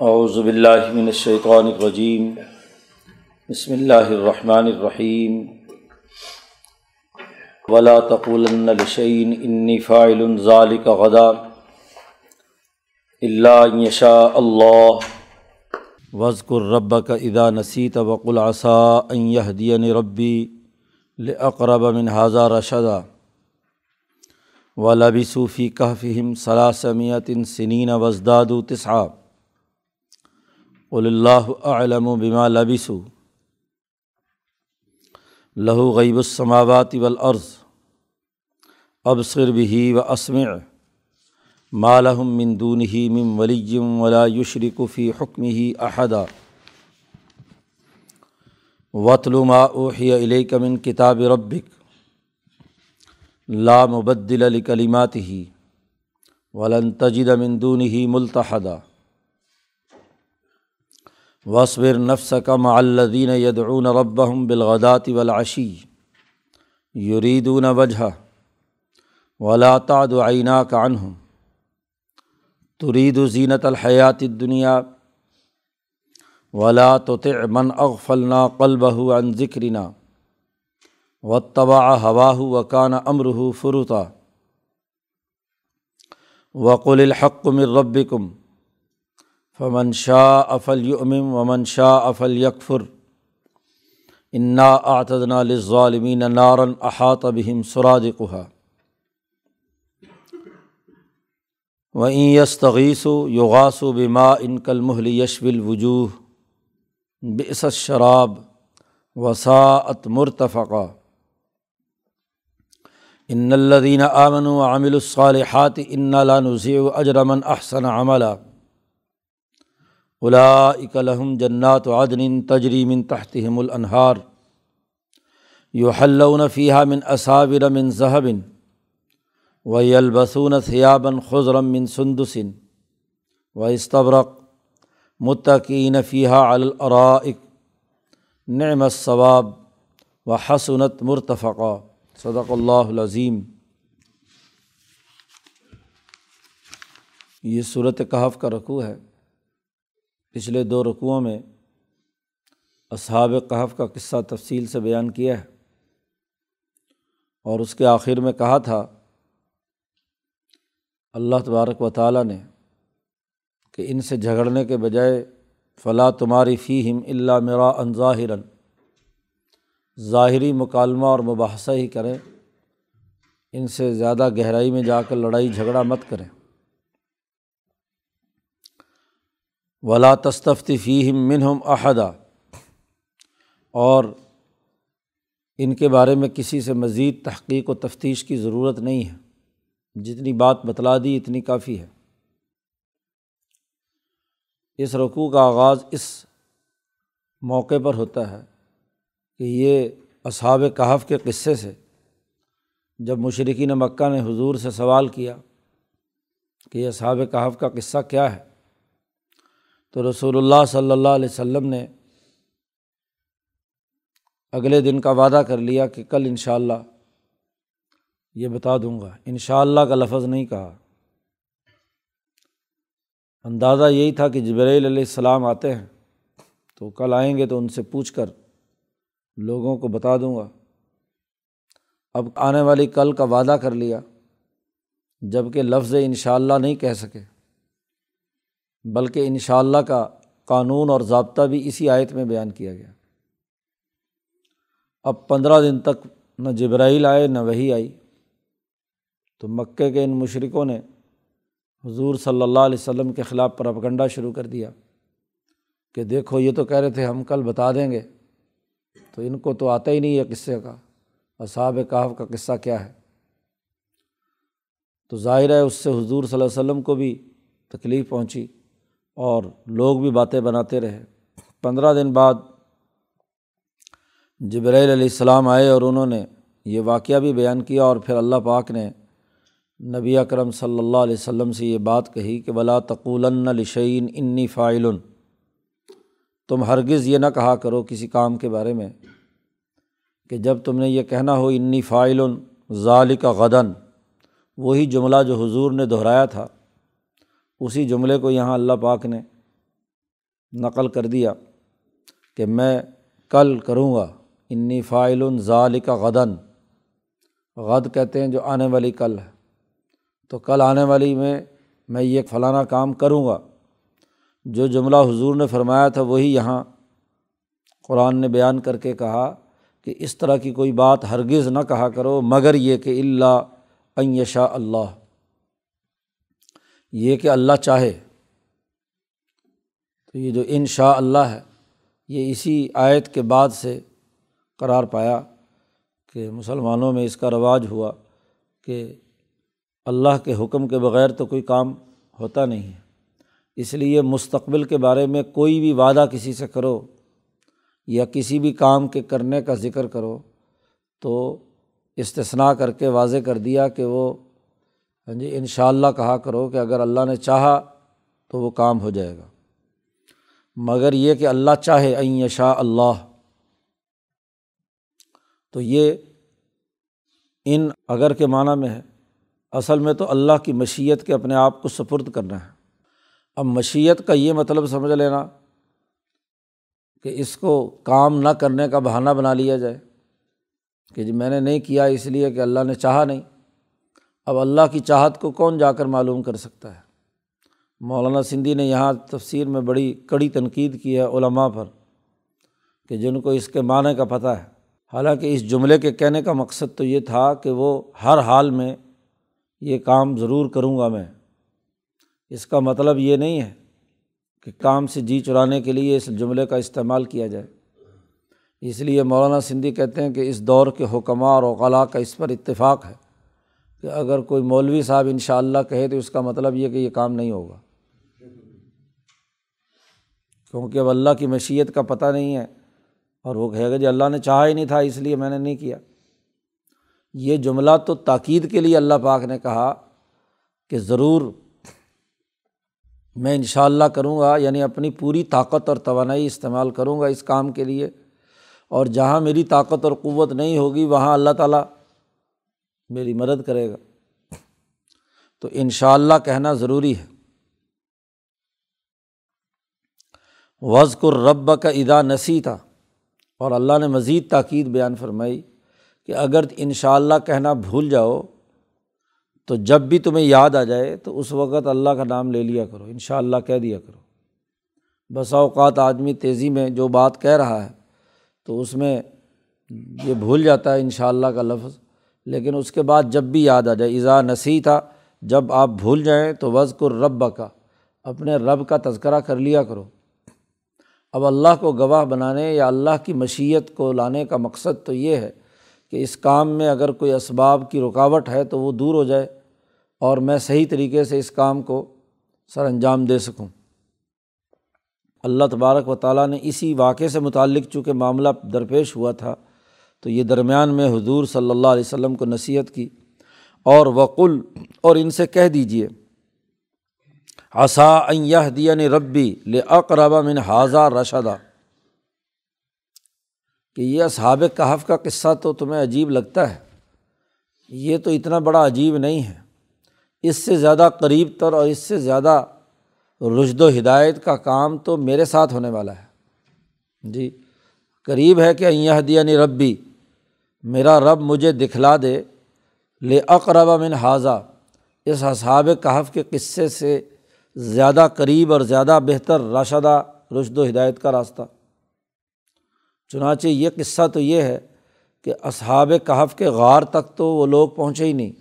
اعوذ باللہ من الشیطان الرجیم، بسم اللہ الرحمن الرحیم، ولا تقولن لشيء انی فاعل ذلك غدا الا ان يشاء اللہ۔ واذکر ربک اذا نسیت وقل عسى ان يهديني ربی لاقرب من هذا رشدا ولبثوا في كهفهم ثلاثمائة سنين وازدادوا تسعا۔ اللہ علم و بما لبسو لہو غیب السماوات والارض. ابصر بھی و اسمع. ما لهم من دونه من ولی ولا يشرك في حکمه احدا وطل ما اوحي اليك من کتاب ربك لا مبدل لكلماته ولن تجد من دونه ملتحدا وصبر نفس کا معلدین یدعون ربهم بالغدات والعشی یریدون وجہ ولا تعد عیناک عنہم ترید زینت الحیات الدنیا ولا تطع من اغفلنا قلبه عن ذکرنا واتبع هواه وكان امره فرطا وقل الحق من ربكم فمن شاء افل یؤمن ومن شاء افل یکفر انا آتدنا للظالمین نارن احاط بہم سرادقها. و این یستغیث یغاث بما ان کلمحل یشب الوجوہ بئس الشراب وساعت مرتفقہ ان الذين آمنوا وعملوا الصالحات انا لا نضيع اجر من احسن عملا جنات عدن تجری تحتہم الانہار یحلون فیحہ من اصابر من ذہبن و یلبسون ثیابن خضرم من سندسن و استبرق متقین فیحہ الرائق نعم الصواب و حسنت مرتفقہ صدق اللہ العظیم یہ صورت کہف کا رقوع ہے پچھلے دو رقوؤں میں اصحاب کہف کا قصہ تفصیل سے بیان کیا ہے۔ اور اس کے آخر میں کہا تھا، اللہ تبارک و تعالیٰ نے کہ ان سے جھگڑنے کے بجائے فلاں تمہاری فی ہم اللہ میرا ان ظاہراً ظاہری مکالمہ اور مباحثہ ہی کریں۔ ان سے زیادہ گہرائی میں جا کر لڑائی جھگڑا مت کریں۔ ولا تصطفی فیم منہم احدہ اور ان کے بارے میں کسی سے مزید تحقیق و تفتیش کی ضرورت نہیں ہے۔ جتنی بات بتلا دی اتنی کافی ہے۔ اس رقوع کا آغاز اس موقع پر ہوتا ہے کہ یہ اصحاب کہف کے قصے سے، جب مشرقین مکہ نے حضور سے سوال کیا کہ یہ اصحاب کہف کا قصہ کیا ہے تو رسول اللہ صلی اللہ علیہ و سلم نے اگلے دن کا وعدہ کر لیا کہ کل ان شاء اللہ یہ بتا دوں گا۔ ان شاء اللہ کا لفظ نہیں کہا۔ اندازہ یہی تھا کہ جبریل علیہ السلام آتے ہیں تو کل آئیں گے تو ان سے پوچھ کر لوگوں کو بتا دوں گا۔ اب آنے والی کل کا وعدہ کر لیا جبکہ لفظ ان شاء اللہ نہیں کہہ سکے۔ بلکہ ان شاء اللہ کا قانون اور ضابطہ بھی اسی آیت میں بیان کیا گیا۔ اب پندرہ دن تک نہ جبرائیل آئے، نہ وہی آئی۔ تو مکے کے ان مشرقوں نے حضور صلی اللہ علیہ وسلم کے خلاف پرپگنڈا شروع کر دیا کہ دیکھو، یہ تو کہہ رہے تھے، ہم کل بتا دیں گے۔ تو ان کو تو آتا ہی نہیں ہے قصے کا۔ اصحاب کہاف کا قصہ کیا ہے؟ تو ظاہر ہے، اس سے حضور صلی اللہ علیہ وسلم کو بھی تکلیف پہنچی۔ اور لوگ بھی باتیں بناتے رہے۔ پندرہ دن بعد جبرائیل علیہ السلام آئے اور انہوں نے یہ واقعہ بھی بیان کیا اور پھر اللہ پاک نے نبی اکرم صلی اللہ علیہ وسلم سے یہ بات کہی کہ بلا تقولن لشعین انی فائل تم ہرگز یہ نہ کہا کرو کسی کام کے بارے میں کہ جب تم نے یہ کہنا ہو انی فائل ظالق غدن وہی جملہ جو حضور نے دہرایا تھا۔ اسی جملے کو یہاں اللہ پاک نے نقل کر دیا کہ میں کل کروں گا، انی فائل ظال کا غدن غد کہتے ہیں جو آنے والی کل ہے۔ تو کل آنے والی میں میں یہ فلانا کام کروں گا۔ جو جملہ حضور نے فرمایا تھا وہی یہاں قرآن نے بیان کر کے کہا کہ اس طرح کی کوئی بات ہرگز نہ کہا کرو، مگر یہ کہ اللہ یشا اللہ۔ یہ کہ اللہ چاہے، تو یہ جو ان شاء اللہ ہے، یہ اسی آیت کے بعد سے قرار پایا کہ مسلمانوں میں اس کا رواج ہوا کہ اللہ کے حکم کے بغیر تو کوئی کام ہوتا نہیں ہے۔ اس لیے مستقبل کے بارے میں کوئی بھی وعدہ کسی سے کرو یا کسی بھی کام کے کرنے کا ذکر کرو تو استثنا کر کے واضح کر دیا کہ وہ ہاں جی ان شاء اللہ کہا کرو کہ اگر اللہ نے چاہا تو وہ کام ہو جائے گا۔ مگر یہ کہ اللہ چاہے این شاء اللہ، تو یہ ان اگر کے معنیٰ میں ہے۔ اصل میں تو اللہ کی مشیت کے اپنے آپ کو سپرد کرنا ہے۔ اب مشیت کا یہ مطلب سمجھ لینا کہ اس کو کام نہ کرنے کا بہانہ بنا لیا جائے کہ جی میں نے نہیں کیا اس لیے کہ اللہ نے چاہا نہیں۔ اب اللہ کی چاہت کو کون جا کر معلوم کر سکتا ہے؟ مولانا سندھی نے یہاں تفسیر میں بڑی کڑی تنقید کی ہے علماء پر کہ جن کو اس کے معنی کا پتہ ہے۔ حالانکہ اس جملے کے کہنے کا مقصد تو یہ تھا کہ وہ ہر حال میں یہ کام ضرور کروں گا میں۔ اس کا مطلب یہ نہیں ہے کہ کام سے جی چرانے کے لیے اس جملے کا استعمال کیا جائے۔ اس لیے مولانا سندھی کہتے ہیں کہ اس دور کے حکمہ اور اوقلا کا اس پر اتفاق ہے۔ کہ اگر کوئی مولوی صاحب ان شاء اللہ کہے تو اس کا مطلب یہ کہ یہ کام نہیں ہوگا۔ کیونکہ اب اللہ کی مشیت کا پتہ نہیں ہے اور وہ کہے گا جی اللہ نے چاہا ہی نہیں تھا، اس لیے میں نے نہیں کیا۔ یہ جملہ تو تاکید کے لیے اللہ پاک نے کہا کہ ضرور میں ان شاء اللہ کروں گا یعنی اپنی پوری طاقت اور توانائی استعمال کروں گا اس کام کے لیے۔ اور جہاں میری طاقت اور قوت نہیں ہوگی، وہاں اللہ تعالیٰ میری مدد کرے گا۔ تو ان شاء اللہ کہنا ضروری ہے۔ وزق الرب کا ادا نسی تھا اور اللہ نے مزید تاکید بیان فرمائی کہ اگر ان شاء اللہ کہنا بھول جاؤ، تو جب بھی تمہیں یاد آ جائے، تو اس وقت اللہ کا نام لے لیا کرو۔ ان شاء اللہ کہہ دیا کرو۔ بسا اوقات آدمی تیزی میں جو بات کہہ رہا ہے، تو اس میں یہ بھول جاتا ہے ان شاء اللہ کا لفظ۔ لیکن اس کے بعد جب بھی یاد آ جائے ایزا نسی تھا جب آپ بھول جائیں تو وزق الرب کا اپنے رب کا تذکرہ کر لیا کرو۔ اب اللہ کو گواہ بنانے یا اللہ کی مشیت کو لانے کا مقصد تو یہ ہے کہ اس کام میں اگر کوئی اسباب کی رکاوٹ ہے تو وہ دور ہو جائے اور میں صحیح طریقے سے اس کام کو سر انجام دے سکوں۔ اللہ تبارک و تعالیٰ نے اسی واقعے سے متعلق چونکہ معاملہ درپیش ہوا تھا تو یہ درمیان میں حضور صلی اللہ علیہ وسلم کو نصیحت کی اور وقل اور ان سے کہہ دیجیے آسا یہ دیا ربی لے من حاضہ رشدہ کہ یہ اصحاب کہف کا قصہ تو تمہیں عجیب لگتا ہے، یہ تو اتنا بڑا عجیب نہیں ہے۔ اس سے زیادہ قریب تر اور اس سے زیادہ رشد و ہدایت کا کام تو میرے ساتھ ہونے والا ہے۔ جی قریب ہے کہ یہ دیا ربی میرا رب مجھے دکھلا دے، لے اقربا من حاضہ اس اصحاب کہف کے قصے سے زیادہ قریب اور زیادہ بہتر، راشدہ، رشد و ہدایت کا راستہ۔ چنانچہ یہ قصہ تو یہ ہے کہ اصحاب کہف کے غار تک تو وہ لوگ پہنچے ہی نہیں۔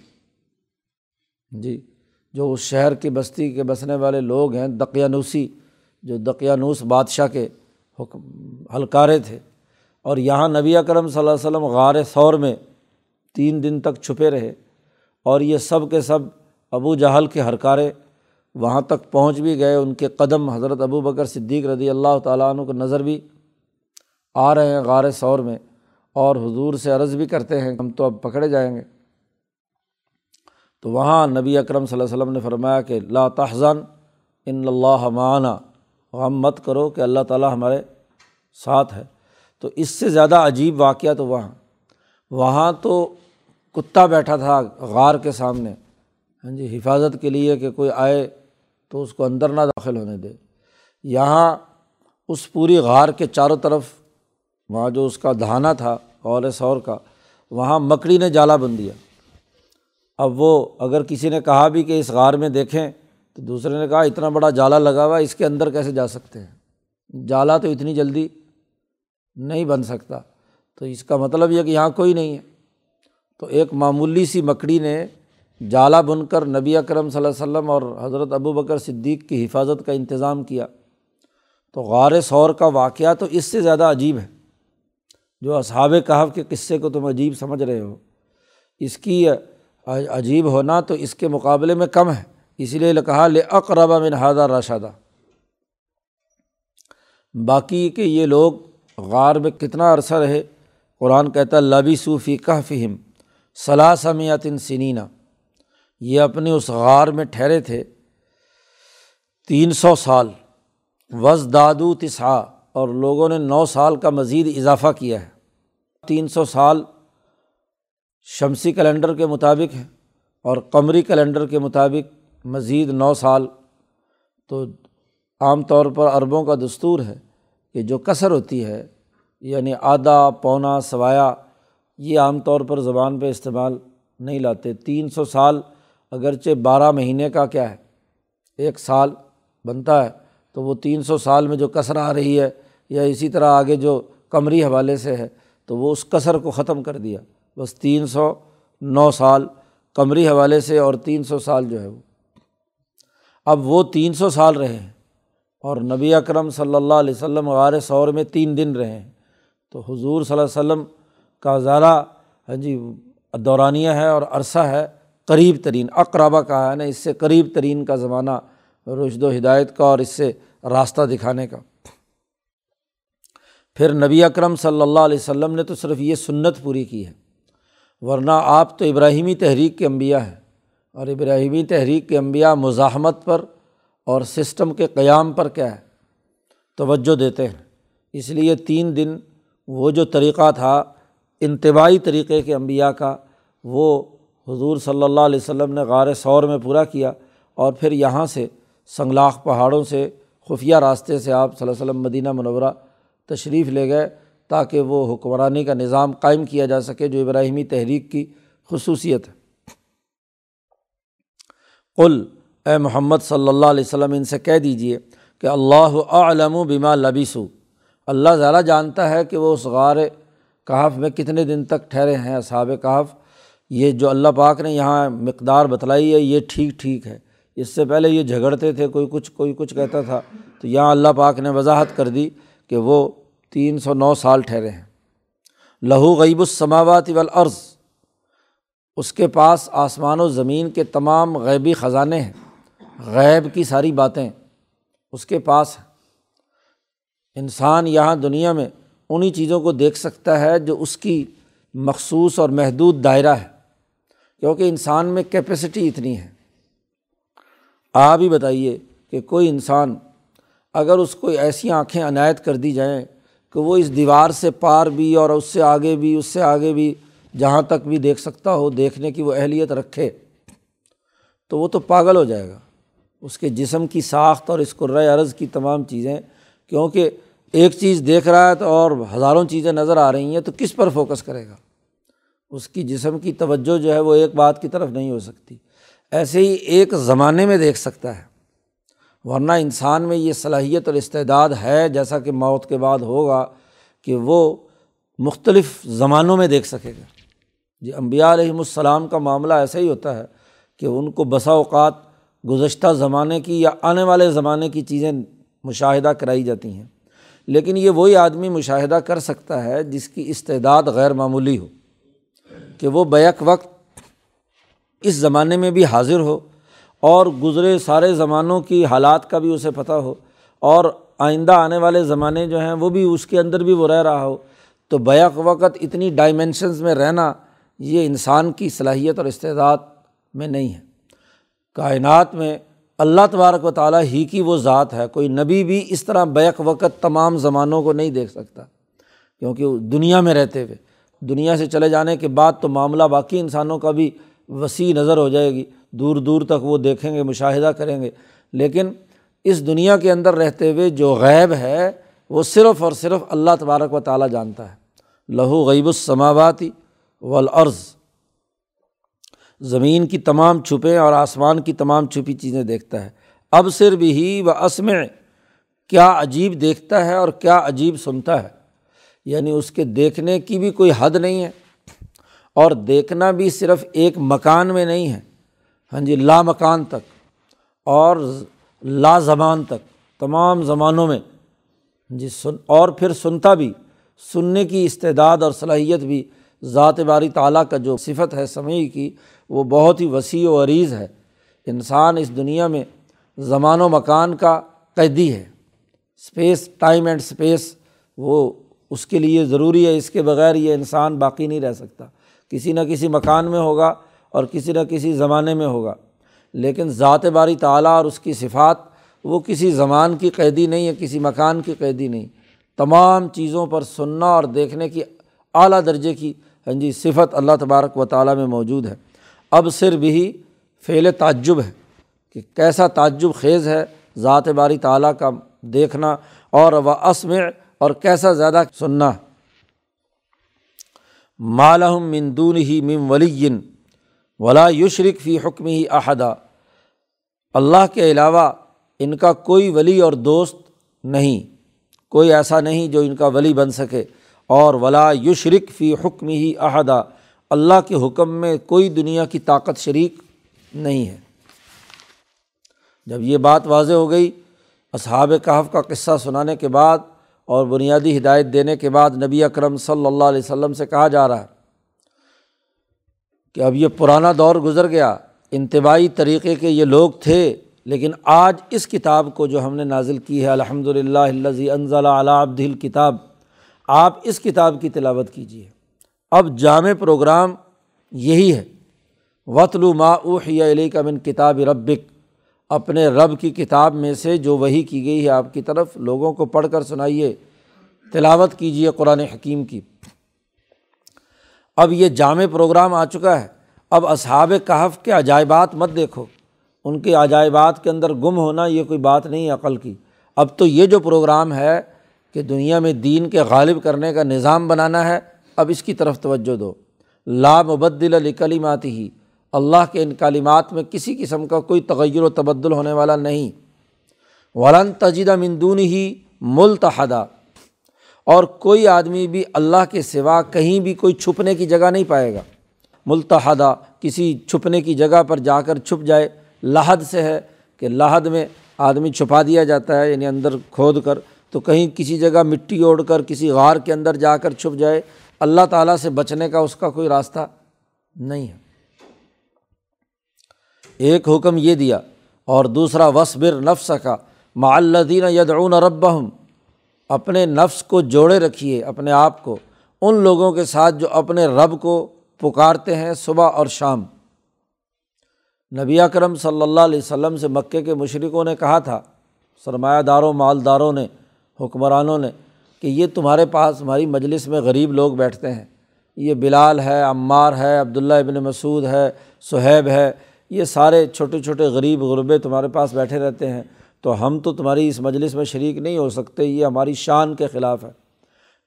جی جو اس شہر کی بستی کے بسنے والے لوگ ہیں، دقیانوسی، جو دقیانوس بادشاہ کے حکم ہلکارے تھے۔ اور یہاں نبی اکرم صلی اللہ علیہ وسلم غار ثور میں تین دن تک چھپے رہے اور یہ سب کے سب ابو جہل کے ہرکارے وہاں تک پہنچ بھی گئے۔ ان کے قدم حضرت ابو بکر صدیق رضی اللہ تعالیٰ عنہ کو نظر بھی آ رہے ہیں غار سور میں اور حضور سے عرض بھی کرتے ہیں ہم تو اب پکڑے جائیں گے۔ تو وہاں نبی اکرم صلی اللہ علیہ وسلم نے فرمایا کہ لا تحزن، ان اللہ معنیٰ غم مت کرو کہ اللہ تعالیٰ ہمارے ساتھ ہے۔ تو اس سے زیادہ عجیب واقعہ تو وہاں۔ وہاں تو کتا بیٹھا تھا غار کے سامنے۔ ہاں جی حفاظت کے لیے کہ کوئی آئے تو اس کو اندر نہ داخل ہونے دے۔ یہاں اس پوری غار کے چاروں طرف وہاں جو اس کا دھانا تھا، غور سور کا، وہاں مکڑی نے جالا بن دیا۔ اب وہ اگر کسی نے کہا بھی کہ اس غار میں دیکھیں تو دوسرے نے کہا اتنا بڑا جالا لگا ہوا اس کے اندر کیسے جا سکتے ہیں؟ جالا تو اتنی جلدی نہیں بن سکتا۔ تو اس کا مطلب یہ کہ یہاں کوئی نہیں ہے۔ تو ایک معمولی سی مکڑی نے جالا بن کر نبی اکرم صلی اللہ علیہ وسلم اور حضرت ابو بکر صدیق کی حفاظت کا انتظام کیا۔ تو غار سور کا واقعہ تو اس سے زیادہ عجیب ہے۔ جو اصحاب کہف کے قصے کو تم عجیب سمجھ رہے ہو۔ اس کی عجیب ہونا تو اس کے مقابلے میں کم ہے۔ اسی لیے کہا لے اقربا من ہادہ راشادہ باقی کہ یہ لوگ غار میں کتنا عرصہ رہے؟ قرآن کہتا لبی صوفی کہ فہم صلاح سنینا یہ اپنے اس غار میں ٹھہرے تھے تین سو سال۔ وز دادو تسا اور لوگوں نے نو سال کا مزید اضافہ کیا ہے۔ تین سو سال شمسی کیلنڈر کے مطابق ہے اور قمری کیلنڈر کے مطابق مزید نو سال۔ تو عام طور پر عربوں کا دستور ہے۔ کہ جو کثر ہوتی ہے یعنی آدھا، پونا، سوایا، یہ عام طور پر زبان پہ استعمال نہیں لاتے۔ تین سو سال اگرچہ بارہ مہینے کا کیا ہے، ایک سال بنتا ہے، تو وہ تین سو سال میں جو کثر آ رہی ہے یا اسی طرح آگے جو کمری حوالے سے ہے، تو وہ اس کثر کو ختم کر دیا۔ بس تین سو نو سال کمری حوالے سے اور تین سو سال جو ہے وہ۔ اب وہ تین سو سال رہے ہیں۔ اور نبی اکرم صلی اللہ علیہ وسلم غار سور میں تین دن رہے ہیں۔ تو حضور صلی اللہ علیہ وسلم کا زیادہ ہاں جی دورانیہ ہے اور عرصہ ہے قریب ترین اقربا کا ہے نا اس سے قریب ترین کا زمانہ رشد و ہدایت کا اور اس سے راستہ دکھانے کا۔ پھر نبی اکرم صلی اللہ علیہ وسلم نے تو صرف یہ سنت پوری کی ہے، ورنہ آپ تو ابراہیمی تحریک کے انبیاء ہیں۔ اور ابراہیمی تحریک کے انبیاء مزاحمت پر اور سسٹم کے قیام پر کیا ہے؟ توجہ دیتے ہیں۔ اس لیے تین دن وہ جو طریقہ تھا، انتباہی طریقے کے انبیاء کا، وہ حضور صلی اللہ علیہ وسلم نے غار سور میں پورا کیا اور پھر یہاں سے سنگلاخ پہاڑوں سے، خفیہ راستے سے آپ صلی اللہ علیہ وسلم مدینہ منورہ تشریف لے گئے تاکہ وہ حکمرانی کا نظام قائم کیا جا سکے، جو ابراہیمی تحریک کی خصوصیت ہے۔ قل اے محمد صلی اللہ علیہ وسلم، ان سے کہہ دیجیے کہ اللہ علم و بیما لبیسو۔ اللہ زیادہ جانتا ہے کہ وہ اس غار کہاف میں کتنے دن تک ٹھہرے ہیں، اصحاب کہاف یہ جو اللہ پاک نے یہاں مقدار بتلائی ہے، یہ ٹھیک ٹھیک ہے۔ اس سے پہلے یہ جھگڑتے تھے، کوئی کچھ کوئی کچھ کہتا تھا۔ تو یہاں اللہ پاک نے وضاحت کر دی کہ وہ تین سو نو سال ٹھہرے ہیں۔ لہو غیب السماوات والارض۔ اس کے پاس آسمان و زمین کے تمام غیبی خزانے ہیں۔ غیب کی ساری باتیں۔ اس کے پاس ہیں انسان یہاں دنیا میں انہیں چیزوں کو دیکھ سکتا ہے جو اس کی مخصوص اور محدود دائرہ ہے، کیونکہ انسان میں کیپیسٹی اتنی ہے۔ آپ ہی بتائیے کہ کوئی انسان اگر اس کو ایسی آنکھیں عنایت کر دی جائیں کہ وہ اس دیوار سے پار بھی اور اس سے آگے بھی، اس سے آگے بھی جہاں تک بھی دیکھ سکتا ہو، دیکھنے کی وہ اہلیت رکھے، تو وہ تو پاگل ہو جائے گا۔ اس کے جسم کی ساخت اور اس قرۂۂ عرض کی تمام چیزیں، کیونکہ ایک چیز دیکھ رہا ہے تو اور ہزاروں چیزیں نظر آ رہی ہیں، تو کس پر فوکس کرے گا؟ اس کی جسم کی توجہ جو ہے وہ ایک بات کی طرف نہیں ہو سکتی۔ ایسے ہی ایک زمانے میں دیکھ سکتا ہے، ورنہ انسان میں یہ صلاحیت اور استعداد ہے، جیسا کہ موت کے بعد ہوگا، کہ وہ مختلف زمانوں میں دیکھ سکے گا۔ جی امبیا علیہم السلام کا معاملہ ایسا ہی ہوتا ہے کہ ان کو بسا اوقات گزشتہ زمانے کی یا آنے والے زمانے کی چیزیں مشاہدہ کرائی جاتی ہیں۔ لیکن یہ وہی آدمی مشاہدہ کر سکتا ہے جس کی استعداد غیر معمولی ہو، کہ وہ بیک وقت اس زمانے میں بھی حاضر ہو اور گزرے سارے زمانوں کی حالات کا بھی اسے پتہ ہو اور آئندہ آنے والے زمانے جو ہیں وہ بھی اس کے اندر بھی وہ رہ رہا ہو۔ تو بیک وقت اتنی ڈائمینشنز میں رہنا یہ انسان کی صلاحیت اور استعداد میں نہیں ہے۔ کائنات میں اللہ تبارک و تعالیٰ ہی کی وہ ذات ہے، کوئی نبی بھی اس طرح بیک وقت تمام زمانوں کو نہیں دیکھ سکتا۔ کیونکہ دنیا میں رہتے ہوئے، دنیا سے چلے جانے کے بعد تو معاملہ باقی انسانوں کا بھی وسیع نظر ہو جائے گی۔ دور دور تک وہ دیکھیں گے، مشاہدہ کریں گے۔ لیکن اس دنیا کے اندر رہتے ہوئے جو غیب ہے، وہ صرف اور صرف اللہ تبارک و تعالیٰ جانتا ہے۔ لہو غیب السماواتی والارض۔ زمین کی تمام چھپے اور آسمان کی تمام چھپی چیزیں دیکھتا ہے۔ اب صرف ہی و عصم کیا عجیب دیکھتا ہے اور کیا عجیب سنتا ہے۔ یعنی اس کے دیکھنے کی بھی کوئی حد نہیں ہے اور دیکھنا بھی صرف ایک مکان میں نہیں ہے۔ ہاں جی لا مکان تک اور لا زبان تک، تمام زمانوں میں۔ ہاں جی سن، اور پھر سنتا بھی، سننے کی استعداد اور صلاحیت بھی ذات باری تعالیٰ کا جو صفت ہے، سمعی کی وہ بہت ہی وسیع و عریض ہے۔ انسان اس دنیا میں زمان و مکان کا قیدی ہے۔ اسپیس ٹائم اینڈ اسپیس وہ اس کے لیے ضروری ہے۔ اس کے بغیر یہ انسان باقی نہیں رہ سکتا۔ کسی نہ کسی مکان میں ہوگا اور کسی نہ کسی زمانے میں ہوگا۔ لیکن ذات باری تعلیٰ اور اس کی صفات، وہ کسی زمان کی قیدی نہیں ہے، کسی مکان کی قیدی نہیں۔ تمام چیزوں پر سننا اور دیکھنے کی اعلیٰ درجے کی ہاں جی صفت اللہ تبارک و تعالیٰ میں موجود ہے۔ اب صرف ہی فعل تعجب ہے کہ کیسا تعجب خیز ہے ذات باری تعلیٰ کا دیکھنا اور وہ عصم اور کیسا زیادہ سننا۔ مالحم مندون ہی مم ولی ولا یشرق فی حکم ہی احدہ اللہ کے علاوہ ان کا کوئی ولی اور دوست نہیں، کوئی ایسا نہیں جو ان کا ولی بن سکے۔ اور ولا یشرق فی حکم ہی احدہ اللہ کے حکم میں کوئی دنیا کی طاقت شریک نہیں ہے۔ جب یہ بات واضح ہو گئی، اصحاب کہف کا قصہ سنانے کے بعد اور بنیادی ہدایت دینے کے بعد نبی اکرم صلی اللہ علیہ وسلم سے کہا جا رہا ہے کہ اب یہ پرانا دور گزر گیا، انتباہی طریقے کے یہ لوگ تھے، لیکن آج اس کتاب کو جو ہم نے نازل کی ہے الحمد للہ الزی انضل عبد کتاب آپ اس کتاب کی تلاوت کیجیے اب جامع پروگرام یہی ہے۔ وطلو ما اوحی علی کا من کتاب ربک اپنے رب کی کتاب میں سے جو وہی کی گئی ہے آپ کی طرف لوگوں کو پڑھ کر سنائیے۔ تلاوت کیجیے قرآن حکیم کی۔ اب یہ جامع پروگرام آ چکا ہے۔ اب اصحاب کہف کے عجائبات مت دیکھو۔ ان کے عجائبات کے اندر گم ہونا یہ کوئی بات نہیں عقل کی۔ اب تو یہ جو پروگرام ہے کہ دنیا میں دین کے غالب کرنے کا نظام بنانا ہے۔ اب اس کی طرف توجہ دو۔ لا مبدل علی ہی اللہ کے ان کالمات میں کسی قسم کا کوئی تغیر و تبدل ہونے والا نہیں۔ ولن تجدہ مندون ہی ملتحدہ اور کوئی آدمی بھی اللہ کے سوا کہیں بھی کوئی چھپنے کی جگہ نہیں پائے گا۔ ملتحدہ کسی چھپنے کی جگہ پر جا کر چھپ جائے۔ لحد سے ہے کہ لحد میں آدمی چھپا دیا جاتا ہے یعنی اندر کھود کر۔ تو کہیں کسی جگہ مٹی اوڑھ کر، کسی غار کے اندر جا کر چھپ جائے۔ اللہ تعالیٰ سے بچنے کا اس کا کوئی راستہ نہیں ہے۔ ایک حکم یہ دیا، اور دوسرا وصبر نفس کا معلدین یدعون ربہم اپنے نفس کو جوڑے رکھیے، اپنے آپ کو۔ ان لوگوں کے ساتھ جو اپنے رب کو پکارتے ہیں صبح اور شام۔ نبی اکرم صلی اللہ علیہ وسلم سے مکے کے مشرقوں نے کہا تھا سرمایہ داروں، مالداروں نے، حکمرانوں نے کہ یہ تمہارے پاس ہماری مجلس میں غریب لوگ بیٹھتے ہیں۔ یہ بلال ہے، عمار ہے، عبداللہ ابن مسعود ہے صہیب ہے۔ یہ سارے چھوٹے چھوٹے غریب غربے تمہارے پاس بیٹھے رہتے ہیں۔ تو ہم تو تمہاری اس مجلس میں شریک نہیں ہو سکتے، یہ ہماری شان کے خلاف ہے۔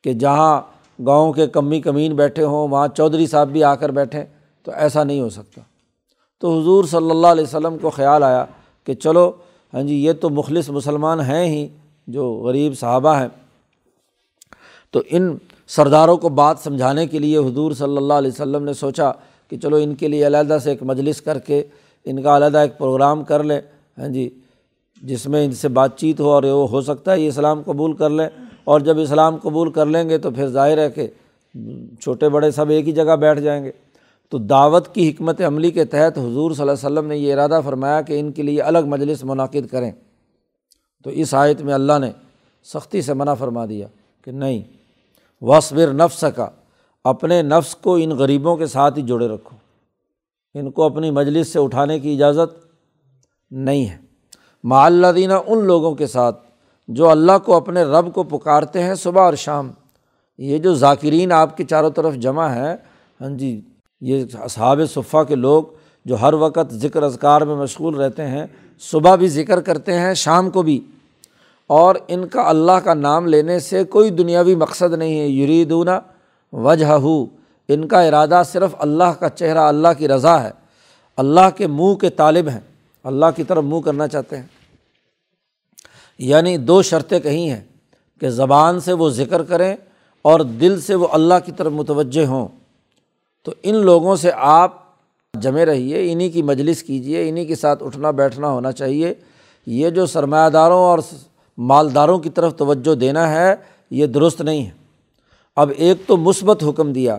کہ جہاں گاؤں کے کمی کمین بیٹھے ہوں، وہاں چودھری صاحب بھی آ کر بیٹھیں تو ایسا نہیں ہو سکتا۔ تو حضور صلی اللہ علیہ وسلم کو خیال آیا کہ چلو ہاں جی یہ تو مخلص مسلمان ہیں ہی جو غریب صحابہ ہیں۔ تو ان سرداروں کو بات سمجھانے کے لیے حضور صلی اللہ علیہ وسلم نے سوچا کہ چلو ان کے لیے علیحدہ سے ایک مجلس کر کے ان کا علیحدہ ایک پروگرام کر لیں۔ ہاں جی جس میں ان سے بات چیت ہو اور وہ ہو سکتا ہے، یہ اسلام قبول کر لیں۔ اور جب اسلام قبول کر لیں گے تو پھر ظاہر ہے کہ چھوٹے بڑے سب ایک ہی جگہ بیٹھ جائیں گے۔ تو دعوت کی حکمت عملی کے تحت حضور صلی اللہ علیہ وسلم نے یہ ارادہ فرمایا کہ ان کے لیے الگ مجلس منعقد کریں۔ تو اس آیت میں اللہ نے سختی سے منع فرما دیا کہ نہیں وصبر نفس کا اپنے نفس کو ان غریبوں کے ساتھ ہی جوڑے رکھو۔ ان کو اپنی مجلس سے اٹھانے کی اجازت نہیں ہے۔ معلدینہ ان لوگوں کے ساتھ جو اللہ کو اپنے رب کو پکارتے ہیں صبح اور شام۔ یہ جو ذاکرین آپ کے چاروں طرف جمع ہے ہاں جی یہ اصحاب صفحہ کے لوگ جو ہر وقت ذکر اذکار میں مشغول رہتے ہیں، صبح بھی ذکر کرتے ہیں، شام کو بھی۔ اور ان کا اللہ کا نام لینے سے کوئی دنیاوی مقصد نہیں ہے۔ یریدون وجہ ہو ان کا ارادہ صرف اللہ کا چہرہ، اللہ کی رضا ہے۔ اللہ کے منہ کے طالب ہیں۔ اللہ کی طرف منہ کرنا چاہتے ہیں۔ یعنی دو شرطیں کہیں ہیں کہ زبان سے وہ ذکر کریں اور دل سے وہ اللہ کی طرف متوجہ ہوں۔ تو ان لوگوں سے آپ جمے رہیے انہیں کی مجلس کیجیے انہیں کے ساتھ اٹھنا بیٹھنا ہونا چاہیے۔ یہ جو سرمایہ داروں اور مالداروں کی طرف توجہ دینا ہے، یہ درست نہیں ہے۔ اب ایک تو مثبت حکم دیا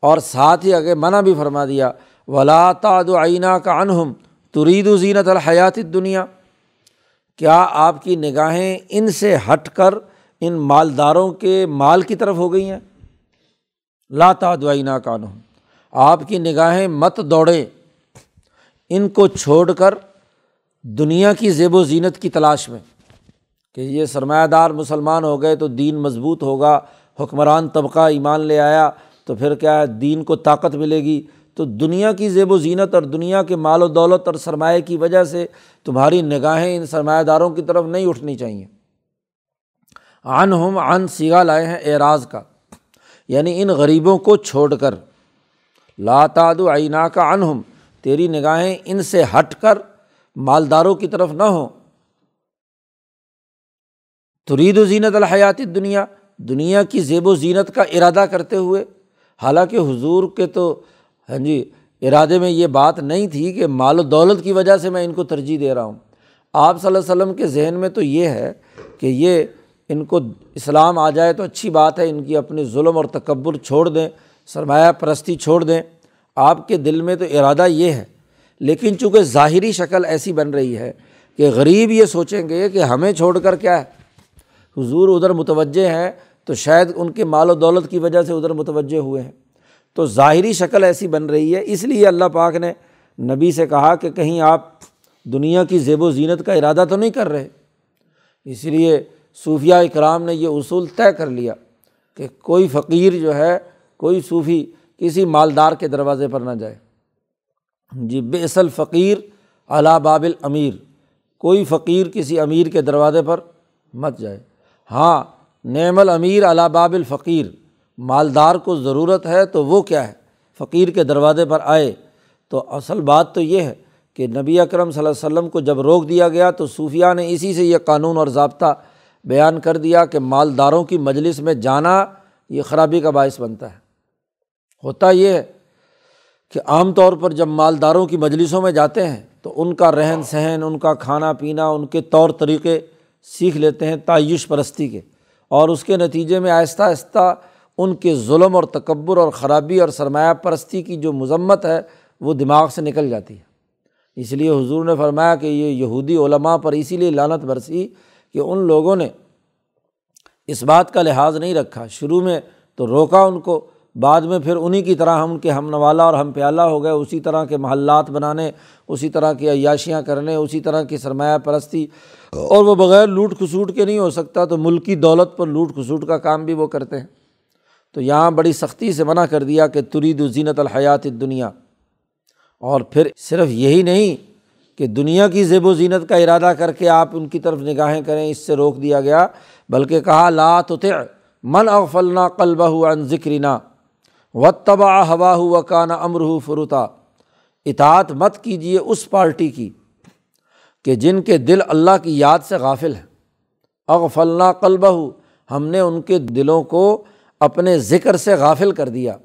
اور ساتھ ہی اگر منع بھی فرما دیا، ولا تعد آئینہ کا انہم ترید و زینت الحیات دنیا کیا آپ کی نگاہیں ان سے ہٹ کر ان مالداروں کے مال کی طرف ہو گئی ہیں؟ لا تعد آئینہ کا انہم آپ کی نگاہیں مت دوڑیں ان کو چھوڑ کر دنیا کی زیب و زینت کی تلاش میں۔ کہ یہ سرمایہ دار مسلمان ہو گئے تو دین مضبوط ہوگا، حکمران طبقہ ایمان لے آیا تو پھر کیا ہے؟ دین کو طاقت ملے گی۔ تو دنیا کی زیب و زینت اور دنیا کے مال و دولت اور سرمایہ کی وجہ سے تمہاری نگاہیں ان سرمایہ داروں کی طرف نہیں اٹھنی چاہئیں عن ہم عن سیگا لائے ہیں اعراض کا۔ یعنی ان غریبوں کو چھوڑ کر۔ لاتاد عینہ کا انہم تیری نگاہیں ان سے ہٹ کر مالداروں کی طرف نہ ہوں۔ ترید و زینت الحیات دنیا دنیا کی زیب و زینت کا ارادہ کرتے ہوئے، حالانکہ حضور کے تو ہاں جی ارادے میں یہ بات نہیں تھی کہ مال و دولت کی وجہ سے میں ان کو ترجیح دے رہا ہوں۔ آپ صلی اللہ علیہ وسلم کے ذہن میں تو یہ ہے کہ یہ ان کو اسلام آ جائے تو اچھی بات ہے، ان کی اپنی ظلم اور تکبر چھوڑ دیں، سرمایہ پرستی چھوڑ دیں۔ آپ کے دل میں تو ارادہ یہ ہے، لیکن چونکہ ظاہری شکل ایسی بن رہی ہے کہ غریب یہ سوچیں گے کہ ہمیں چھوڑ کر کیا ہے؟ حضور ادھر متوجہ ہیں تو شاید ان کے مال و دولت کی وجہ سے ادھر متوجہ ہوئے ہیں۔ تو ظاہری شکل ایسی بن رہی ہے، اس لیے اللہ پاک نے نبی سے کہا کہ کہیں آپ دنیا کی زیب و زینت کا ارادہ تو نہیں کر رہے۔ اس لیے صوفیہ اکرام نے یہ اصول طے کر لیا کہ کوئی فقیر جو ہے، کوئی صوفی کسی مالدار کے دروازے پر نہ جائے۔ جی بے اصل فقیر علا بابل امیر، کوئی فقیر کسی امیر کے دروازے پر مت جائے۔ ہاں نعم الامیر علا باب الفقیر، مالدار کو ضرورت ہے تو وہ کیا ہے؟ فقیر کے دروازے پر آئے۔ تو اصل بات تو یہ ہے کہ نبی اکرم صلی اللہ علیہ وسلم کو جب روک دیا گیا تو صوفیہ نے اسی سے یہ قانون اور ضابطہ بیان کر دیا کہ مالداروں کی مجلس میں جانا یہ خرابی کا باعث بنتا ہے۔ ہوتا یہ ہے کہ عام طور پر جب مالداروں کی مجلسوں میں جاتے ہیں تو ان کا رہن سہن، ان کا کھانا پینا، ان کے طور طریقے سیکھ لیتے ہیں تعیش پرستی کے۔ اور اس کے نتیجے میں آہستہ آہستہ ان کے ظلم اور تکبر اور خرابی اور سرمایہ پرستی کی جو مذمت ہے، وہ دماغ سے نکل جاتی ہے۔ اس لیے حضور نے فرمایا کہ یہ یہودی علماء پر اسی لیے لانت برسی کہ ان لوگوں نے اس بات کا لحاظ نہیں رکھا۔ شروع میں تو روکا ان کو بعد میں پھر انہیں کی طرح ہم ان کے ہم نوالا اور ہم پیالہ ہو گئے، اسی طرح کے محلات بنانے، اسی طرح کی عیاشیاں کرنے، اسی طرح کی سرمایہ پرستی۔ اور وہ بغیر لوٹ کھسوٹ کے نہیں ہو سکتا، تو ملکی دولت پر لوٹ کھسوٹ کا کام بھی وہ کرتے ہیں۔ تو یہاں بڑی سختی سے منع کر دیا کہ ترید و زینت الحیات دنیا اور پھر صرف یہی نہیں کہ دنیا کی زیب و زینت کا ارادہ کر کے آپ ان کی طرف نگاہیں کریں، اس سے روک دیا گیا، بلکہ کہا، لا تو من اغفلنا قلبہ عن ذکرنا۔ و تبا ہوا ہو کانا امر فروتا اطاعت مت کیجیے اس پارٹی کی کہ جن کے دل اللہ کی یاد سے غافل ہیں۔ اغفلنا قلبہ ہم نے ان کے دلوں کو اپنے ذکر سے غافل کر دیا۔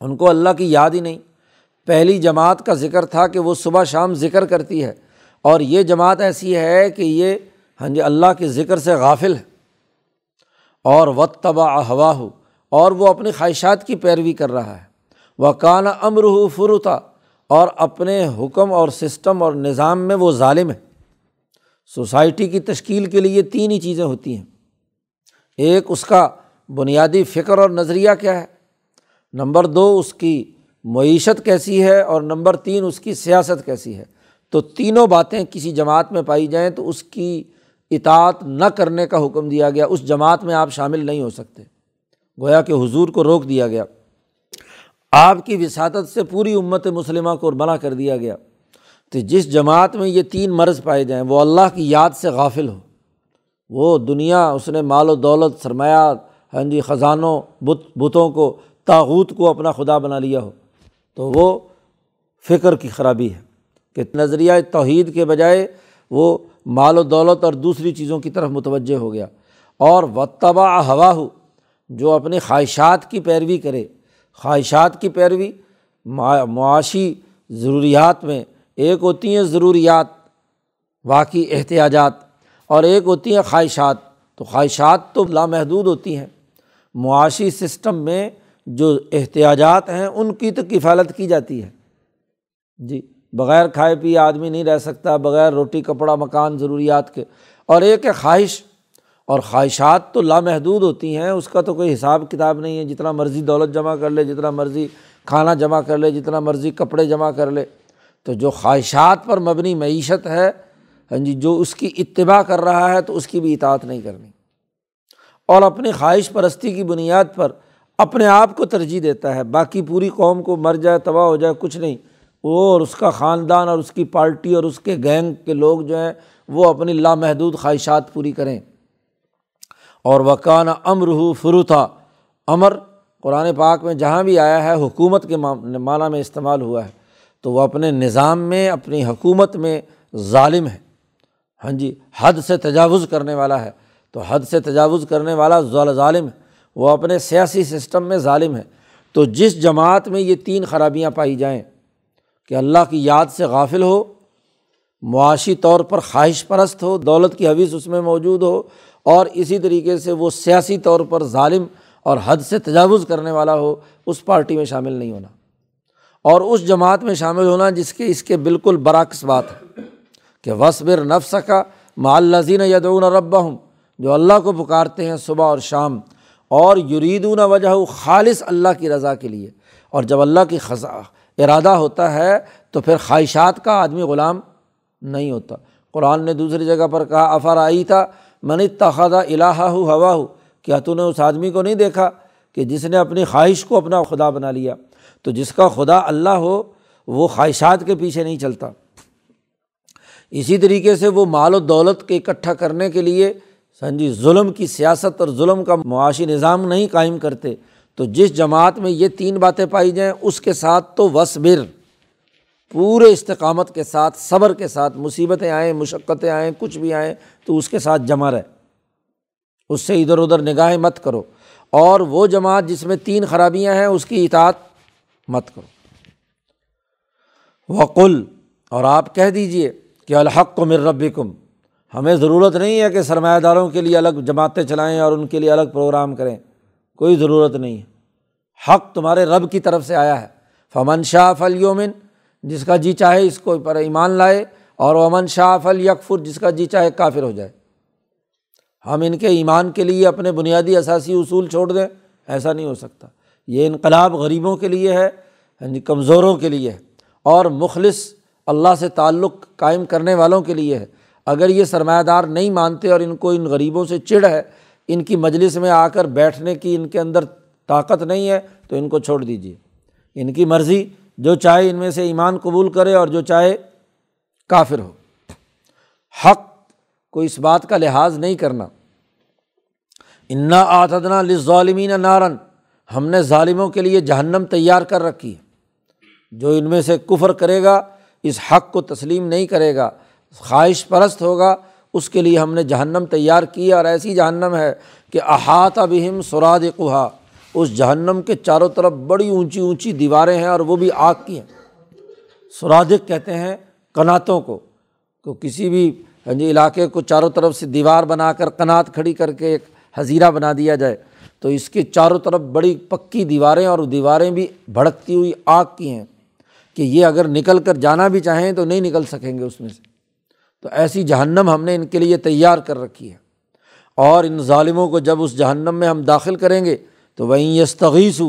ان کو اللہ کی یاد ہی نہیں۔ پہلی جماعت کا ذکر تھا کہ وہ صبح شام ذکر کرتی ہے۔ اور یہ جماعت ایسی ہے کہ یہ ہاں جی اللہ کے ذکر سے غافل ہے۔ اور و تبا ہوا ہو اور وہ اپنی خواہشات کی پیروی کر رہا ہے۔ وہ کانا امر ہو فروتا اور اپنے حکم اور سسٹم اور نظام میں وہ ظالم ہے۔ سوسائٹی کی تشکیل کے لیے تین ہی چیزیں ہوتی ہیں۔ ایک، اس کا بنیادی فکر اور نظریہ کیا ہے۔ نمبر دو، اس کی معیشت کیسی ہے اور نمبر تین، اس کی سیاست کیسی ہے۔ تو تینوں باتیں کسی جماعت میں پائی جائیں تو اس کی اطاعت نہ کرنے کا حکم دیا گیا۔ اس جماعت میں آپ شامل نہیں ہو سکتے۔ گویا کہ حضور کو روک دیا گیا۔ آپ کی وساطت سے پوری امت مسلمہ کو منع کر دیا گیا۔ تو جس جماعت میں یہ تین مرض پائے جائیں، وہ اللہ کی یاد سے غافل ہو۔ وہ دنیا، اس نے مال و دولت، سرمایہ ہاں جی خزانوں، بت، بتوں کو، تاغوت کو اپنا خدا بنا لیا ہو۔ تو وہ فکر کی خرابی ہے کہ نظریہ توحید کے بجائے وہ مال و دولت اور دوسری چیزوں کی طرف متوجہ ہو گیا۔ اور وطبا ہوا ہو جو اپنی خواہشات کی پیروی کرے۔ خواہشات کی پیروی معاشی ضروریات میں ایک ہوتی ہیں ضروریات، واقعی احتیاجات، اور ایک ہوتی ہیں خواہشات۔ تو خواہشات تو لامحدود ہوتی ہیں۔ معاشی سسٹم میں جو احتیاجات ہیں، ان کی تو کفالت کی جاتی ہے۔ جی بغیر کھائے پیے آدمی نہیں رہ سکتا، بغیر روٹی، کپڑا، مکان، ضروریات کے۔ اور ایک ہے خواہش۔ اور خواہشات تو لامحدود ہوتی ہیں، اس کا تو کوئی حساب کتاب نہیں ہے۔ جتنا مرضی دولت جمع کر لے، جتنا مرضی کھانا جمع کر لے، جتنا مرضی کپڑے جمع کر لے، تو جو خواہشات پر مبنی معیشت ہے ہاں جی جو اس کی اتباع کر رہا ہے، تو اس کی بھی اطاعت نہیں کرنی۔ اور اپنی خواہش پرستی کی بنیاد پر اپنے آپ کو ترجیح دیتا ہے۔ باقی پوری قوم کو مر جائے، تباہ ہو جائے، کچھ نہیں۔ وہ اور اس کا خاندان اور اس کی پارٹی اور اس کے گینگ کے لوگ جو ہیں، وہ اپنی لامحدود خواہشات پوری کریں۔ اور وکان امر ہو فروتا، امر قرآن پاک میں جہاں بھی آیا ہے، حکومت کے معنیٰ میں استعمال ہوا ہے، تو وہ اپنے نظام میں، اپنی حکومت میں ظالم ہے۔ ہاں جی حد سے تجاوز کرنے والا ہے۔ تو حد سے تجاوز کرنے والا ظالم ہے۔ وہ اپنے سیاسی سسٹم میں ظالم ہے۔ تو جس جماعت میں یہ تین خرابیاں پائی جائیں، کہ اللہ کی یاد سے غافل ہو، معاشی طور پر خواہش پرست ہو، دولت کی حویث اس میں موجود ہو اور اسی طریقے سے وہ سیاسی طور پر ظالم اور حد سے تجاوز کرنے والا ہو، اس پارٹی میں شامل نہیں ہونا۔ اور اس جماعت میں شامل ہونا جس کے، اس کے بالکل برعکس بات ہے کہ وصبر نفس کا معلزین یدون رب ہوں جو اللہ کو پکارتے ہیں صبح اور شام، اور یریدون وجہ خالص اللہ کی رضا کے لیے۔ اور جب اللہ کی خزا ارادہ ہوتا ہے تو پھر خواہشات کا آدمی غلام نہیں ہوتا۔ قرآن نے دوسری جگہ پر کہا افر آئی تھا من تخذہ الہ ہو ہوا ہو کیا تو نے اس آدمی کو نہیں دیکھا کہ جس نے اپنی خواہش کو اپنا خدا بنا لیا؟ تو جس کا خدا اللہ ہو، وہ خواہشات کے پیچھے نہیں چلتا۔ اسی طریقے سے وہ مال و دولت کے اکٹھا کرنے کے لیے سنجی ظلم کی سیاست اور ظلم کا معاشی نظام نہیں قائم کرتے۔ تو جس جماعت میں یہ تین باتیں پائی جائیں، اس کے ساتھ تو وصبر۔ پورے استقامت کے ساتھ، صبر کے ساتھ، مصیبتیں آئیں، مشقتیں آئیں، کچھ بھی آئیں، تو اس کے ساتھ جمع رہے۔ اس سے ادھر ادھر نگاہیں مت کرو۔ اور وہ جماعت جس میں تین خرابیاں ہیں، اس کی اطاعت مت کرو۔ وقل، اور آپ کہہ دیجیے کہ الحق کو مر رب کم ہمیں ضرورت نہیں ہے کہ سرمایہ داروں کے لیے الگ جماعتیں چلائیں اور ان کے لیے الگ پروگرام کریں۔ کوئی ضرورت نہیں ہے۔ حق تمہارے رب کی طرف سے آیا ہے۔ فمن شاہ فل یومن جس کا جی چاہے اس کو پر ایمان لائے اور امن شاہ فل یکفر جس کا جی چاہے کافر ہو جائے۔ ہم ان کے ایمان کے لیے اپنے بنیادی اثاثی اصول چھوڑ دیں، ایسا نہیں ہو سکتا۔ یہ انقلاب غریبوں کے لیے ہے یعنی کمزوروں کے لیے ہے، اور مخلص اللہ سے تعلق قائم کرنے والوں کے لیے ہے۔ اگر یہ سرمایہ دار نہیں مانتے اور ان کو ان غریبوں سے چڑ ہے، ان کی مجلس میں آ کر بیٹھنے کی ان کے اندر طاقت نہیں ہے، تو ان کو چھوڑ دیجیے ان کی مرضی جو چاہے ان میں سے ایمان قبول کرے اور جو چاہے کافر ہو۔ حق کو اس بات کا لحاظ نہیں کرنا۔ انا آتدنا لظالمین نارن ہم نے ظالموں کے لیے جہنم تیار کر رکھی ہے۔ جو ان میں سے کفر کرے گا، اس حق کو تسلیم نہیں کرے گا، خواہش پرست ہوگا، اس کے لیے ہم نے جہنم تیار کی اور ایسی جہنم ہے کہ احاطہ بہم سراد قہا اس جہنم کے چاروں طرف بڑی اونچی اونچی دیواریں ہیں اور وہ بھی آگ کی ہیں۔ سرادق کہتے ہیں کناتوں کو، تو کسی بھی ہاں جی علاقے کو چاروں طرف سے دیوار بنا کر کنات کھڑی کر کے ایک حزیرہ بنا دیا جائے، تو اس کے چاروں طرف بڑی پکی دیواریں اور دیواریں بھی بھڑکتی ہوئی آگ کی ہیں کہ یہ اگر نکل کر جانا بھی چاہیں تو نہیں نکل سکیں گے اس میں سے۔ تو ایسی جہنم ہم نے ان کے لیے تیار کر رکھی ہے۔ اور ان ظالموں کو جب اس جہنم میں ہم داخل کریں گے تو وہیں یستغیث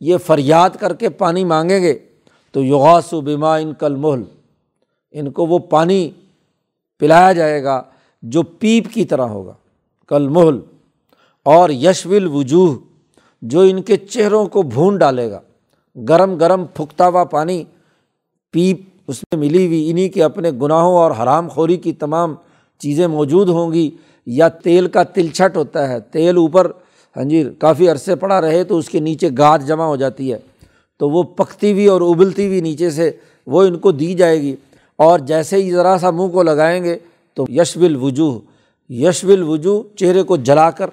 یہ فریاد کر کے پانی مانگیں گے، تو یغاس و بیما ان کل محل ان کو وہ پانی پلایا جائے گا جو پیپ کی طرح ہوگا کل محل اور یشول وجوہ جو ان کے چہروں کو بھون ڈالے گا، گرم گرم پھکتا ہوا پانی، پیپ اس میں ملی ہوئی انہیں کے اپنے گناہوں اور حرام خوری کی تمام چیزیں موجود ہوں گی، یا تیل کا تلچھٹ ہوتا ہے، تیل اوپر ہاں جی کافی عرصے پڑا رہے تو اس کے نیچے گاد جمع ہو جاتی ہے۔ تو وہ پکتی ہوئی اور ابلتی ہوئی نیچے سے وہ ان کو دی جائے گی۔ اور جیسے ہی ذرا سا منہ کو لگائیں گے تو یشب الوجوہ یشب الوجوہ چہرے کو جلا کر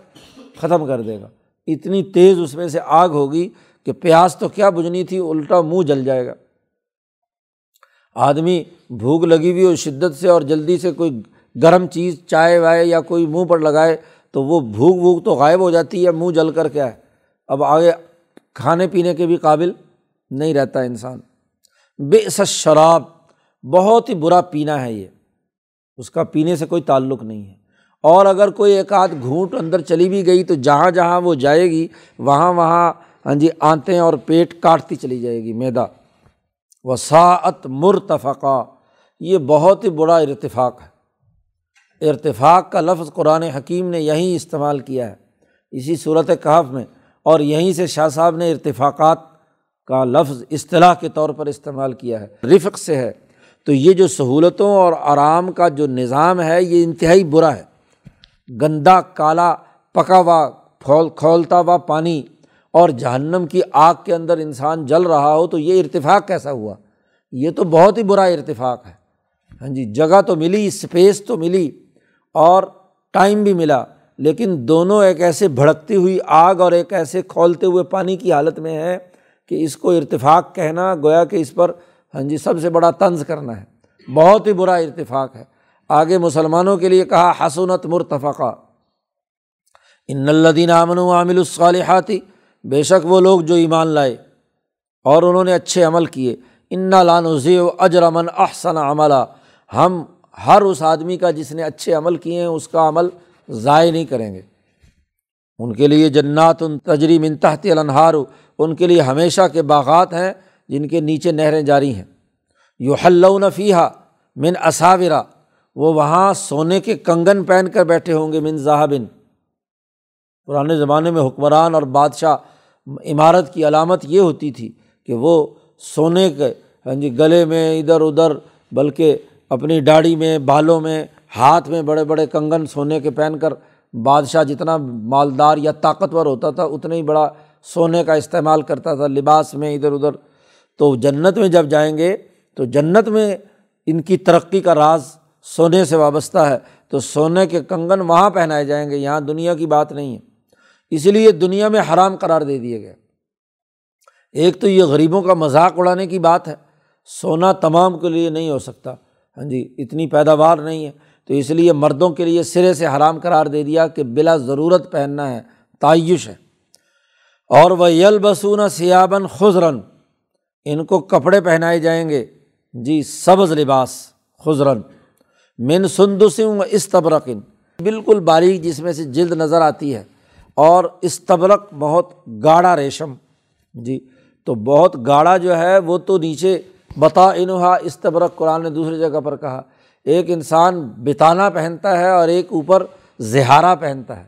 ختم کر دے گا۔ اتنی تیز اس میں سے آگ ہوگی کہ پیاس تو کیا بجنی تھی، الٹا منہ جل جائے گا۔ آدمی بھوک لگی ہوئی ہو شدت سے اور جلدی سے کوئی گرم چیز، چائے وائے یا کوئی منہ پر لگائے تو وہ بھوک بھوک تو غائب ہو جاتی ہے، منہ جل کر کیا ہے؟ اب آگے کھانے پینے کے بھی قابل نہیں رہتا انسان۔ بے شراب بہت ہی برا پینا ہے یہ۔ اس کا پینے سے کوئی تعلق نہیں ہے۔ اور اگر کوئی ایک آدھ گھونٹ اندر چلی بھی گئی تو جہاں جہاں وہ جائے گی، وہاں وہاں ہاں جی آنتیں اور پیٹ کاٹتی چلی جائے گی، میدا۔ وساعت مرتفقہ یہ بہت ہی بڑا ارتفاق ہے۔ ارتفاق کا لفظ قرآن حکیم نے یہیں استعمال کیا ہے۔ اسی صورت کہف میں۔ اور یہیں سے شاہ صاحب نے ارتفاقات کا لفظ اصطلاح کے طور پر استعمال کیا ہے۔ رفق سے ہے۔ تو یہ جو سہولتوں اور آرام کا جو نظام ہے، یہ انتہائی برا ہے۔ گندا، کالا، پکا ہوا کھول کھولتا ہوا پانی اور جہنم کی آگ کے اندر انسان جل رہا ہو، تو یہ ارتفاق کیسا ہوا؟ یہ تو بہت ہی برا ارتفاق ہے۔ ہاں جی جگہ تو ملی اسپیس تو ملی۔ اور ٹائم بھی ملا، لیکن دونوں ایک ایسے بھڑکتی ہوئی آگ اور ایک ایسے کھولتے ہوئے پانی کی حالت میں ہے کہ اس کو ارتفاق کہنا گویا کہ اس پر ہاں جی سب سے بڑا طنز کرنا ہے۔ بہت ہی برا ارتفاق ہے۔ آگے مسلمانوں کے لیے کہا، حسنت مرتفقہ ان الدین امن و عامل الصالحاتی بے شک وہ لوگ جو ایمان لائے اور انہوں نے اچھے عمل کیے۔ ان لان و اجر امن احسن عملہ ہم ہر اس آدمی کا جس نے اچھے عمل کیے ہیں، اس کا عمل ضائع نہیں کریں گے۔ ان کے لیے جنات ان تجری من تحت النہار ان کے لیے ہمیشہ کے باغات ہیں جن کے نیچے نہریں جاری ہیں۔ یو حلون فیحہ من اصاورہ وہ وہاں سونے کے کنگن پہن کر بیٹھے ہوں گے من ذہبن۔ پرانے زمانے میں حکمران اور بادشاہ عمارت کی علامت یہ ہوتی تھی کہ وہ سونے کے ہاں جی گلے میں ادھر ادھر، بلکہ اپنی داڑھی میں، بالوں میں، ہاتھ میں بڑے بڑے کنگن سونے کے پہن کر بادشاہ جتنا مالدار یا طاقتور ہوتا تھا، اتنا ہی بڑا سونے کا استعمال کرتا تھا لباس میں ادھر ادھر۔ تو جنت میں جب جائیں گے، تو جنت میں ان کی ترقی کا راز سونے سے وابستہ ہے۔ تو سونے کے کنگن وہاں پہنائے جائیں گے، یہاں دنیا کی بات نہیں ہے۔ اس لیے دنیا میں حرام قرار دے دیے گئے۔ ایک تو یہ غریبوں کا مذاق اڑانے کی بات ہے، سونا تمام کے لیے نہیں ہو سکتا۔ ہاں جی اتنی پیداوار نہیں ہے۔ تو اس لیے مردوں کے لیے سرے سے حرام قرار دے دیا کہ بلا ضرورت پہننا ہے تعیش ہے۔ اور وہ یل بسون سیابن خزرن ان کو کپڑے پہنائے جائیں گے۔ جی سبز لباس خزرن من سندسم و استبرقن بالکل باریک جس میں سے جلد نظر آتی ہے۔ اور استبرق بہت گاڑھا ریشم۔ جی تو بہت گاڑھا جو ہے، وہ تو نیچے بتا انہا استبرق قرآن نے دوسری جگہ پر کہا، ایک انسان بتانا پہنتا ہے اور ایک اوپر زہارہ پہنتا ہے۔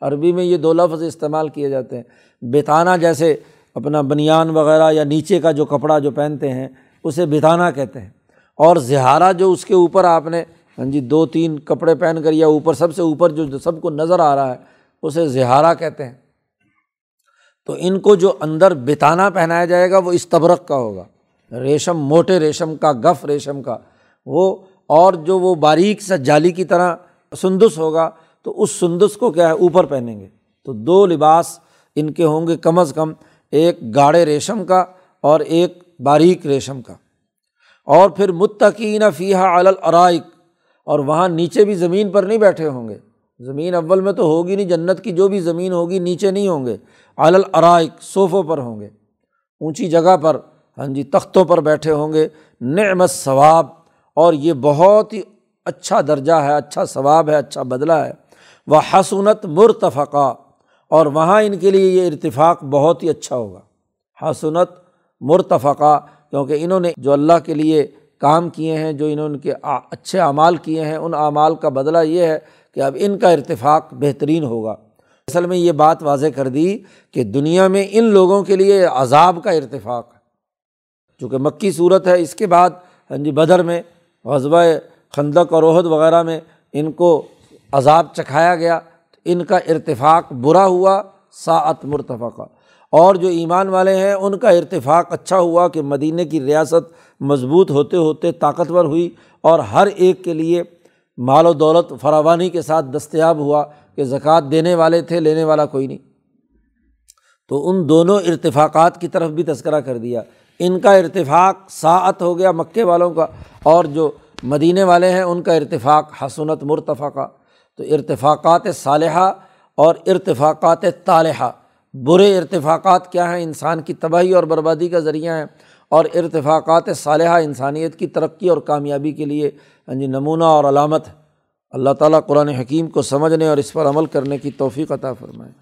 عربی میں یہ دو لفظ استعمال کیے جاتے ہیں۔ بتانا جیسے اپنا بنیان وغیرہ یا نیچے کا جو کپڑا جو پہنتے ہیں، اسے بتانا کہتے ہیں۔ اور زہارہ جو اس کے اوپر آپ نے ہاں جی دو تین کپڑے پہن کر یا اوپر، سب سے اوپر جو سب کو نظر آ رہا ہے، اسے زہارہ کہتے ہیں۔ تو ان کو جو اندر بتانا پہنایا جائے گا، وہ استبرک کا ہوگا۔ ریشم، موٹے ریشم کا، گف ریشم کا، وہ اور جو وہ باریک سا جالی کی طرح سندس ہوگا، تو اس سندس کو کیا ہے؟ اوپر پہنیں گے۔ تو دو لباس ان کے ہوں گے کم از کم ایک گاڑے ریشم کا اور ایک باریک ریشم کا۔ اور پھر متقین فیحہ علائق اور وہاں نیچے بھی زمین پر نہیں بیٹھے ہوں گے۔ زمین اول میں تو ہوگی نہیں، جنت کی جو بھی زمین ہوگی، نیچے نہیں ہوں گے۔ علائق صوفوں پر ہوں گے۔ اونچی جگہ پر ہاں جی تختوں پر بیٹھے ہوں گے، نعمت ثواب، اور یہ بہت ہی اچھا درجہ ہے اچھا ثواب ہے اچھا بدلہ ہے۔ وہ حسنت مرتفقہ اور وہاں ان کے لیے یہ ارتفاق بہت ہی اچھا ہوگا۔ حسنت مرتفقہ کیونکہ انہوں نے جو اللہ کے لیے کام کیے ہیں، جو انہوں نے کے اچھے اعمال کیے ہیں، ان اعمال کا بدلہ یہ ہے کہ اب ان کا ارتفاق بہترین ہوگا۔ اصل میں یہ بات واضح کر دی کہ دنیا میں ان لوگوں کے لیے عذاب کا ارتفاق چونکہ مکی صورت ہے، اس کے بعد ہاں جی بدر میں غزبۂ خندق اور عہد وغیرہ میں ان کو عذاب چکھایا گیا۔ ان کا ارتفاق برا ہوا، ساعت مرتفقہ۔ اور جو ایمان والے ہیں، ان کا ارتفاق اچھا ہوا کہ مدینہ کی ریاست مضبوط ہوتے ہوتے طاقتور ہوئی اور ہر ایک کے لیے مال و دولت فراوانی کے ساتھ دستیاب ہوا کہ زکوٰۃ دینے والے تھے، لینے والا کوئی نہیں۔ تو ان دونوں ارتفاقات کی طرف بھی تذکرہ کر دیا۔ ان کا ارتفاق ساعت ہو گیا مکے والوں کا اور جو مدینے والے ہیں ان کا ارتفاق حسنت مرتفقہ تو ارتفاقات صالحہ اور ارتفاقات طالحہ۔ برے ارتفاقات کیا ہیں؟ انسان کی تباہی اور بربادی کا ذریعہ ہیں۔ اور ارتفاقات صالحہ انسانیت کی ترقی اور کامیابی کے لیے۔ ہاں جی نمونہ اور علامت۔ ہے اللہ تعالیٰ قرآن حکیم کو سمجھنے اور اس پر عمل کرنے کی توفیق عطا فرمائے۔